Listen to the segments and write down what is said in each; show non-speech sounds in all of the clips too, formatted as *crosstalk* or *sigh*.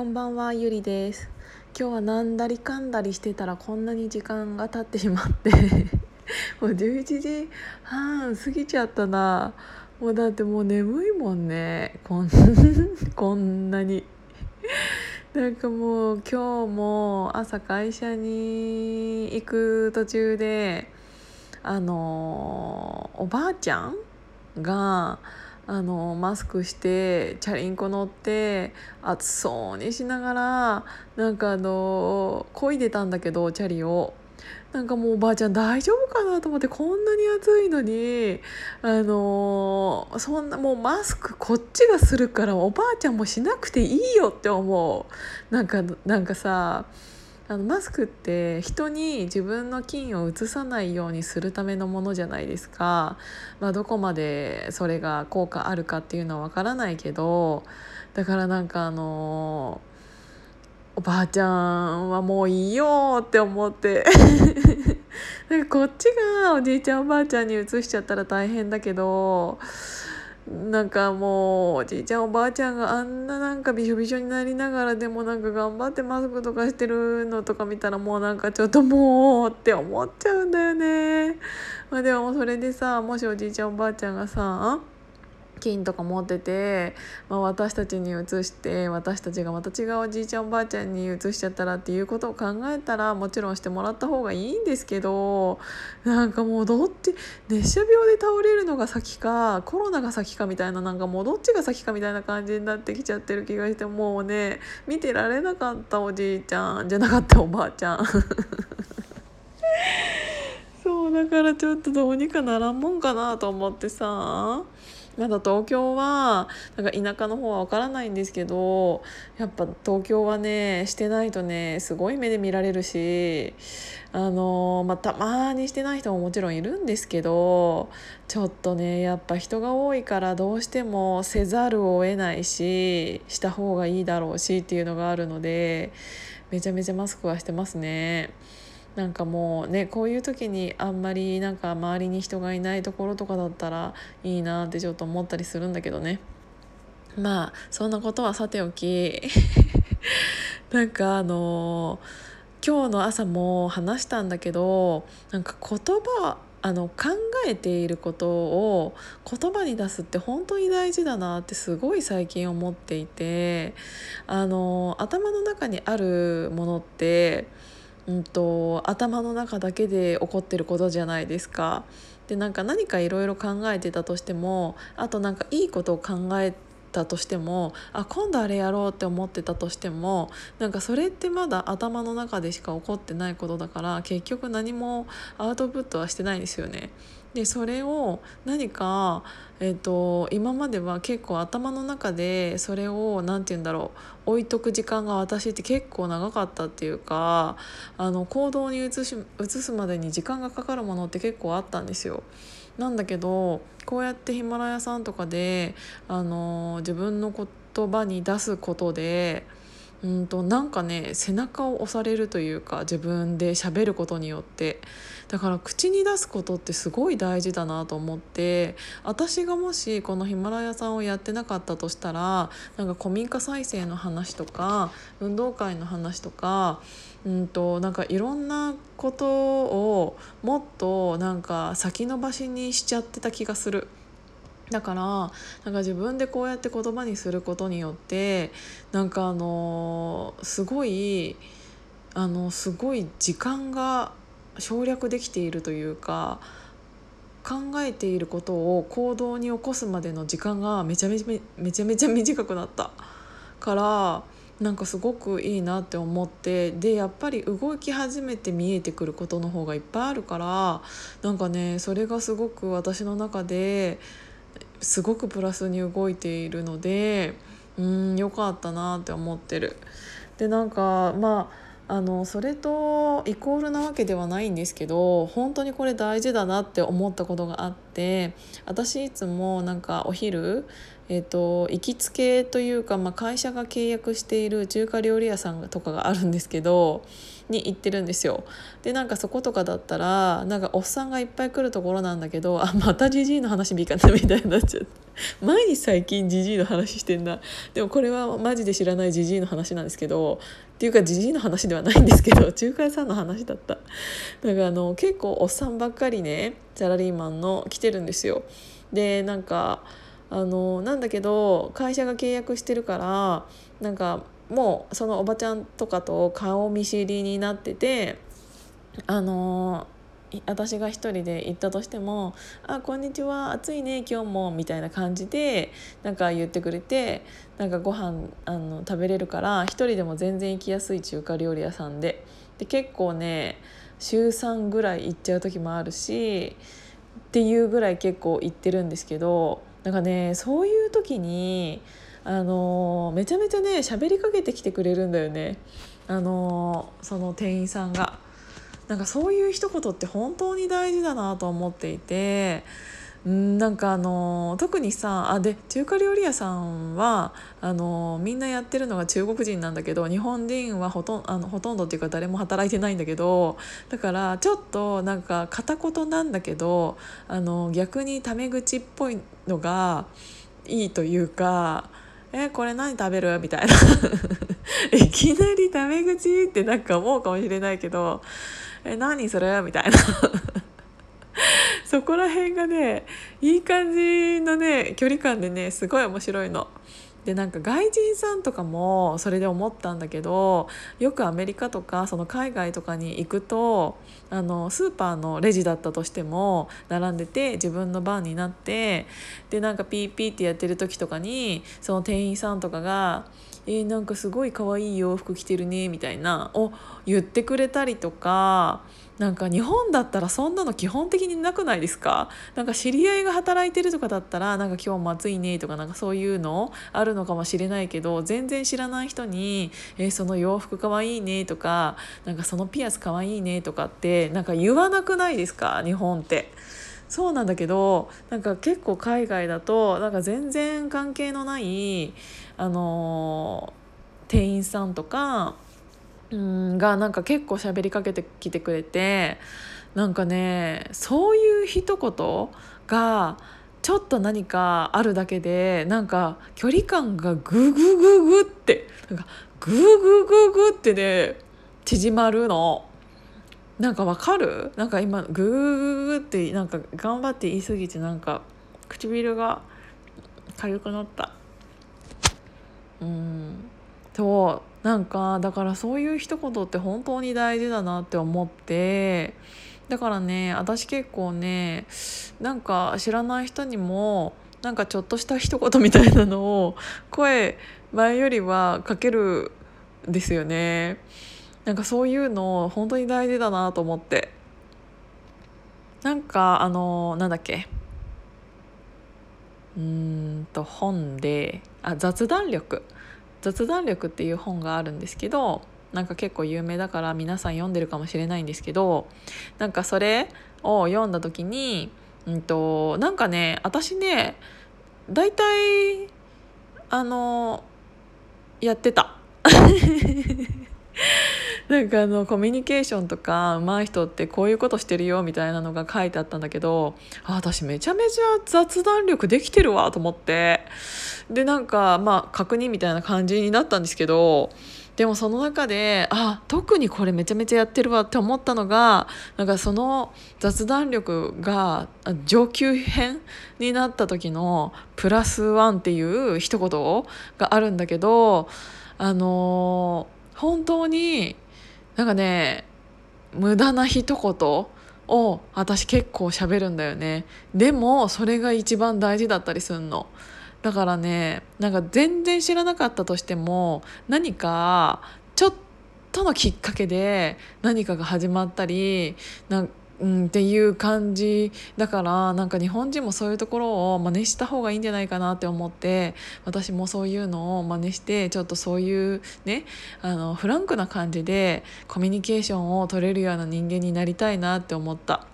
こんばんはゆりです。今日はなんだりかんだりしてたらこんなに時間が経ってしまって。*laughs* もう11時半過ぎちゃったな。もうだってもう眠いもんね。こん *laughs* こんなに。なんかもう今日も朝会社に行く途中であのおばあちゃんがあのマスクしてチャリンコ乗って暑そうにしながらなんかあの漕いでたんだけどチャリを。なんかもうおばあちゃん大丈夫かなと思ってこんなに暑いのにあのそんなもうマスクこっちがするからおばあちゃんもしなくていいよって思うなんかなんかさあのマスクって人に自分の菌をうつさないようにするためのものじゃないですか、まあ、どこまでそれが効果あるかっていうのはわからないけどだからなんかあのおばあちゃんはもういいよって思って。*laughs* なんかこっちがおじいちゃんおばあちゃんにうつしちゃったら大変だけどなんかもうおじいちゃんおばあちゃんがあんななんかびしょびしょになりながらでもなんか頑張ってマスクとかしてるのとか見たらもうなんかちょっともうって思っちゃうんだよね。まあ、でもそれでさもしおじいちゃんおばあちゃんがさ金とか持ってて、まあ、私たちに移して私たちがまた違うおじいちゃんおばあちゃんに移しちゃったらっていうことを考えたらもちろんしてもらった方がいいんですけどなんかもうどっち熱射病で倒れるのが先かコロナが先かみたいななんかもうどっちが先かみたいな感じになってきちゃってる気がしてもうね見てられなかったおじいちゃんじゃなかったおばあちゃん。そうだからちょっとどうにかならんもんかなと思ってさまだ東京はなんか田舎の方は分からないんですけどやっぱ東京はねしてないとねすごい目で見られるしあのまあ、たまにしてない人ももちろんいるんですけどちょっとねやっぱ人が多いからどうしてもせざるを得ないしした方がいいだろうしっていうのがあるのでめちゃめちゃマスクはしてますね。なんかもうねこういう時にあんまりなんか周りに人がいないところとかだったらいいなってちょっと思ったりするんだけどね。*laughs* まあそんなことはさておき。*laughs* なんかあの今日の朝も話したんだけどなんか言葉あの考えていることを言葉に出すって本当に大事だなってすごい最近思っていてあの頭の中にあるものってうんと、頭の中だけで起こってることじゃないですか。でなんか何かいろいろ考えてたとしてもあとなんかいいことを考えたとしてもあ今度あれやろうって思ってたとしてもなんかそれってまだ頭の中でしか起こってないことだから結局何もアウトプットはしてないんですよね。でそれを何か、えーと、今までは結構頭の中でそれを何て言うんだろう置いとく時間が私って結構長かったっていうかあの行動に移し移すまでに時間がかかるものって結構あったんですよ。なんだけどこうやってヒマラヤさんとかであの自分の言葉に出すことでうんとなんかね背中を押されるというか自分で喋ることによってだから口に出すことってすごい大事だなと思って私がもしこのヒマラヤさんをやってなかったとしたらなんか古民家再生の話とか運動会の話とかうんとなんかいろんなことをもっとなんか先延ばしにしちゃってた気がする。だからなんか自分でこうやって言葉にすることによってなんかあのすごいあのすごい時間が省略できているというか考えていることを行動に起こすまでの時間がめちゃめちゃめちゃめちゃ短くなった。からなんかすごくいいなって思ってでやっぱり動き始めて見えてくることの方がいっぱいあるからなんかねそれがすごく私の中ですごくプラスに動いているのでうん良かったなって思ってる。でなんかまああのそれとイコールなわけではないんですけど本当にこれ大事だなって思ったことがあってって私いつもなんかお昼えーと、行きつけというか、まあ、会社が契約している中華料理屋さんとかがあるんですけどに行ってるんですよ。でなんかそことかだったらなんかおっさんがいっぱい来るところなんだけどあまたじじいの話見かなみたいになっちゃって。*laughs* 毎日最近じじいの話してんな。でもこれはマジで知らないじじいの話なんですけどっていうかじじいの話ではないんですけど *laughs* 中華屋さんの話だった。なんかあの結構おっさんばっかりねサラリーマンの来てるんですよ。でなんかあのなんだけど会社が契約してるからなんかもうそのおばちゃんとかと顔見知りになっててあの私が一人で行ったとしても「あこんにちは暑いね今日も」みたいな感じでなんか言ってくれてなんかご飯あの食べれるから一人でも全然行きやすい中華料理屋さんでで結構ね週3ぐらい行っちゃう時もあるしっていうぐらい結構行ってるんですけどなんかねそういう時にあのめちゃめちゃね喋りかけてきてくれるんだよねあのその店員さんが。なんかそういう一言って本当に大事だなと思っていてんなんかあの特にさあで中華料理屋さんはあのみんなやってるのが中国人なんだけど日本人はほとんあのほとんどっていうか誰も働いてないんだけどだからちょっとなんか片言なんだけどあの逆にタメ口っぽいのがいいというか。えこれ何食べる？みたいな。*laughs* いきなりタメ口ってなんか思うかもしれないけどえ何するみたいな。そこら辺がねいい感じのね距離感でねすごい面白いの。でなんか外人さんとかもそれで思ったんだけどよくアメリカとかその海外とかに行くとあのスーパーのレジだったとしても並んでて自分の番になってでなんかピーピーってやってる時とかにその店員さんとかが「えー、なんかすごい可愛い洋服着てるね」みたいなを言ってくれたりとかなんか日本だったらそんなの基本的になくないですか？なんか知り合いが働いてるとかだったらなんか今日も暑いねとかなんかそういうのあるのかもしれないけど全然知らない人に「えー、その洋服かわいいね」とか「なんかそのピアスかわいいね」とかってなんか言わなくないですか？日本って。そうなんだけどなんか結構海外だとなんか全然関係のないあのー、店員さんとかうんがなんか結構喋りかけてきてくれてなんかねそういう一言がちょっと何かあるだけでなんか距離感がググググってなんかググググってね縮まるの。なんかわかる？なんか今グーググってなんか頑張って言い過ぎてなんか唇が痒くなった。うん。そなんかだからそういう一言って本当に大事だなって思ってだからね私結構ねなんか知らない人にもなんかちょっとした一言みたいなのを声前よりはかけるんですよね。なんかそういうの本当に大事だなと思って。なんかあのなんだっけ。うんと本であ雑談力。雑談力っていう本があるんですけどなんか結構有名だから皆さん読んでるかもしれないんですけどなんかそれを読んだ時に、うんと、なんかね私ね大体あのやってた。なんかあのコミュニケーションとか上手い人ってこういうことしてるよみたいなのが書いてあったんだけどあ私めちゃめちゃ雑談力できてるわと思って。でなんかまあ確認みたいな感じになったんですけどでもその中であ特にこれめちゃめちゃやってるわって思ったのがなんかその雑談力が上級編になった時のプラスワンっていう一言があるんだけどあの本当になんかね無駄な一言を私結構喋るんだよね。でもそれが一番大事だったりすんの。だからねなんか全然知らなかったとしても何かちょっとのきっかけで何かが始まったりなんうん、っていう感じだからなんか日本人もそういうところを真似した方がいいんじゃないかなって思って私もそういうのを真似してちょっとそういうねあのフランクな感じでコミュニケーションを取れるような人間になりたいなって思った。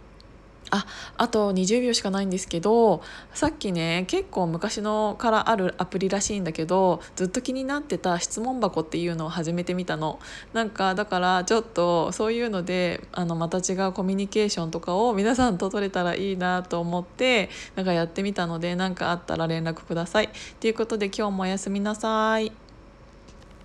ああと20秒しかないんですけどさっきね結構昔のからあるアプリらしいんだけどずっと気になってた質問箱っていうのを始めてみたのなんかだからちょっとそういうのであのまた違うコミュニケーションとかを皆さんと取れたらいいなと思ってなんかやってみたので何かあったら連絡くださいということで今日もおやすみなさい。